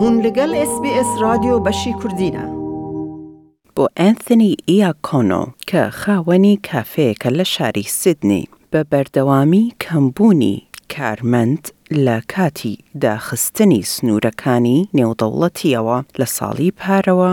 هون لەگەل ئێس بی ئێس رادیۆ بەشی کوردینە. بۆ ئەنثنی ئیاکۆنۆ کە خاوەنی کافێیەکە لە شاری سیدنی، بە بەردەوامی کەمبوونی کارمەند لە کاتی داخستنی سنوورەکانی نێودەوڵەتییەوە لە ساڵی پارەوە،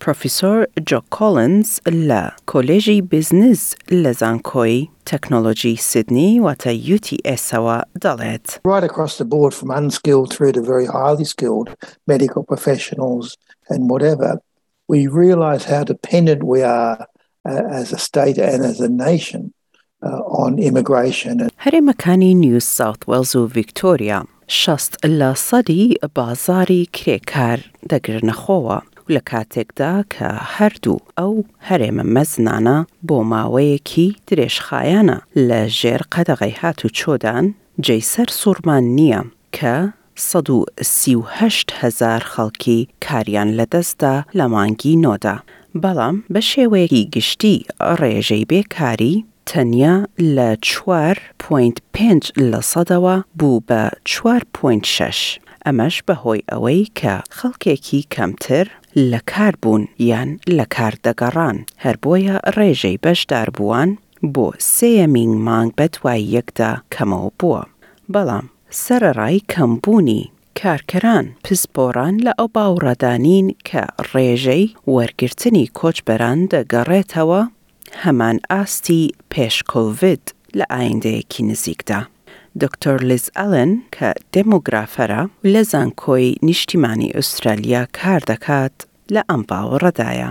پرۆفیسۆر جۆ کۆلنز لە کۆلێژی بزنس لە زانکۆی تەکنۆلۆژی سیدنی واتە UTSەوە دەڵێت. Right across the board from unskilled through to very highly skilled medical professionals and whatever, we realize how dependent we are uh, as a state and as a nation هەرێمەکانی نیو ساوت وێڵز و ڤیکتۆریا شەست لە سەدی بازاڕی کرێکار دەگرنەخۆوە و لە کاتێکدا کە هەردوو ئەو هەرێمە مەزنانە بۆ ماوەیەکی درێژخایەنە لە ژێر قەدەغەی هاتوچۆدان، جێی سەرسووڕمان نییە کە سەد و سی و هەشت هەزار خەڵکی کاریان لەدەستدا لە مانگی نۆدا، بەڵام بە شێوەیەکی گشتی ڕێژەی بێکاری تەنیا لە چوار پۆینت پێنج لەسەدەوە بوو بە چوار پۆینت شەش، ئەمەش بەهۆی ئەوەی کە خەڵکێکی کەمتر لە کار بوون یان لە کار دەگەڕان، هەر بۆیە ڕێژەی بەشداربووان بۆ سێیەمین مانگ بەدوای یەکدا کەمەوە بووە، بەڵام. سەرەڕای کەمبوونی کارکەران، پسپۆڕان لە ئەو باوڕەدانین کە ڕێژەی وەرگرتنی کۆچبەران دەگەڕێتەوە هەمان ئاستی پێش کۆڤید لە ئایندەیەکی نزیکدا. دکتۆر لیز ئەلن کە دێمۆگرافەرە لە زانکۆی نیشتیمانی ئوسترالیا کاردەکات لە ئەم باوەڕەدایە.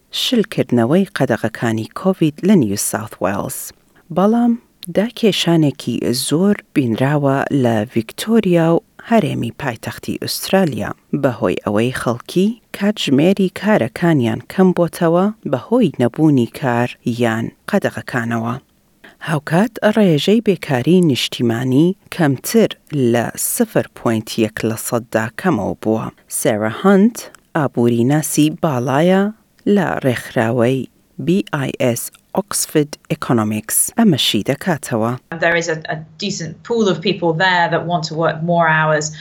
شلکردنەوەی قەدەغەکانی کۆڤید لە نیو ساوث وێڵز، بەڵام داکێشانێکی زۆر بینراوە لە ڤیکتۆریا و هەرێمی پایتەختی ئوسترالیا بەهۆی ئەوەی خەڵکی کاتژمێری کارەکانیان کەمبۆتەوە بەهۆی نەبوونی کار یان قەدەغەکانەوە. هاوکات ڕێژەی بێکاریی نیشتیمانی کەمتر لە سفر پۆینت یەک لەسەددا کەمەوە بووە. سارا هانت، ئابووریناسی باڵایە لە ڕێکخراوەی BIS Oxford Economics، ئەمەشی دەکاتەوە.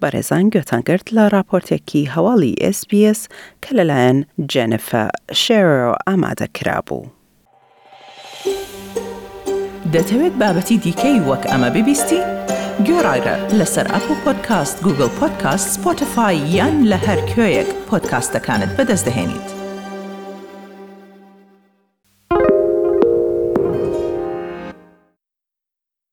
بەڕێزان گوێتان گرت لە ڕاپۆرتێکی هەواڵی ئێس بی ئێس کە لەلایەن جێنفە شێررۆ ئامادە کرابوو. دەتەوێت بابەتی دیکەی وەک ئەمە ببیستی؟ گوێڕاگرە لەسەر ئەپڵ پۆدکاست، گووگڵ پۆدکاست، سپۆتفای یان لە هەر کوێیەک پۆدکاستەکانت بەدەست دەهێنیت.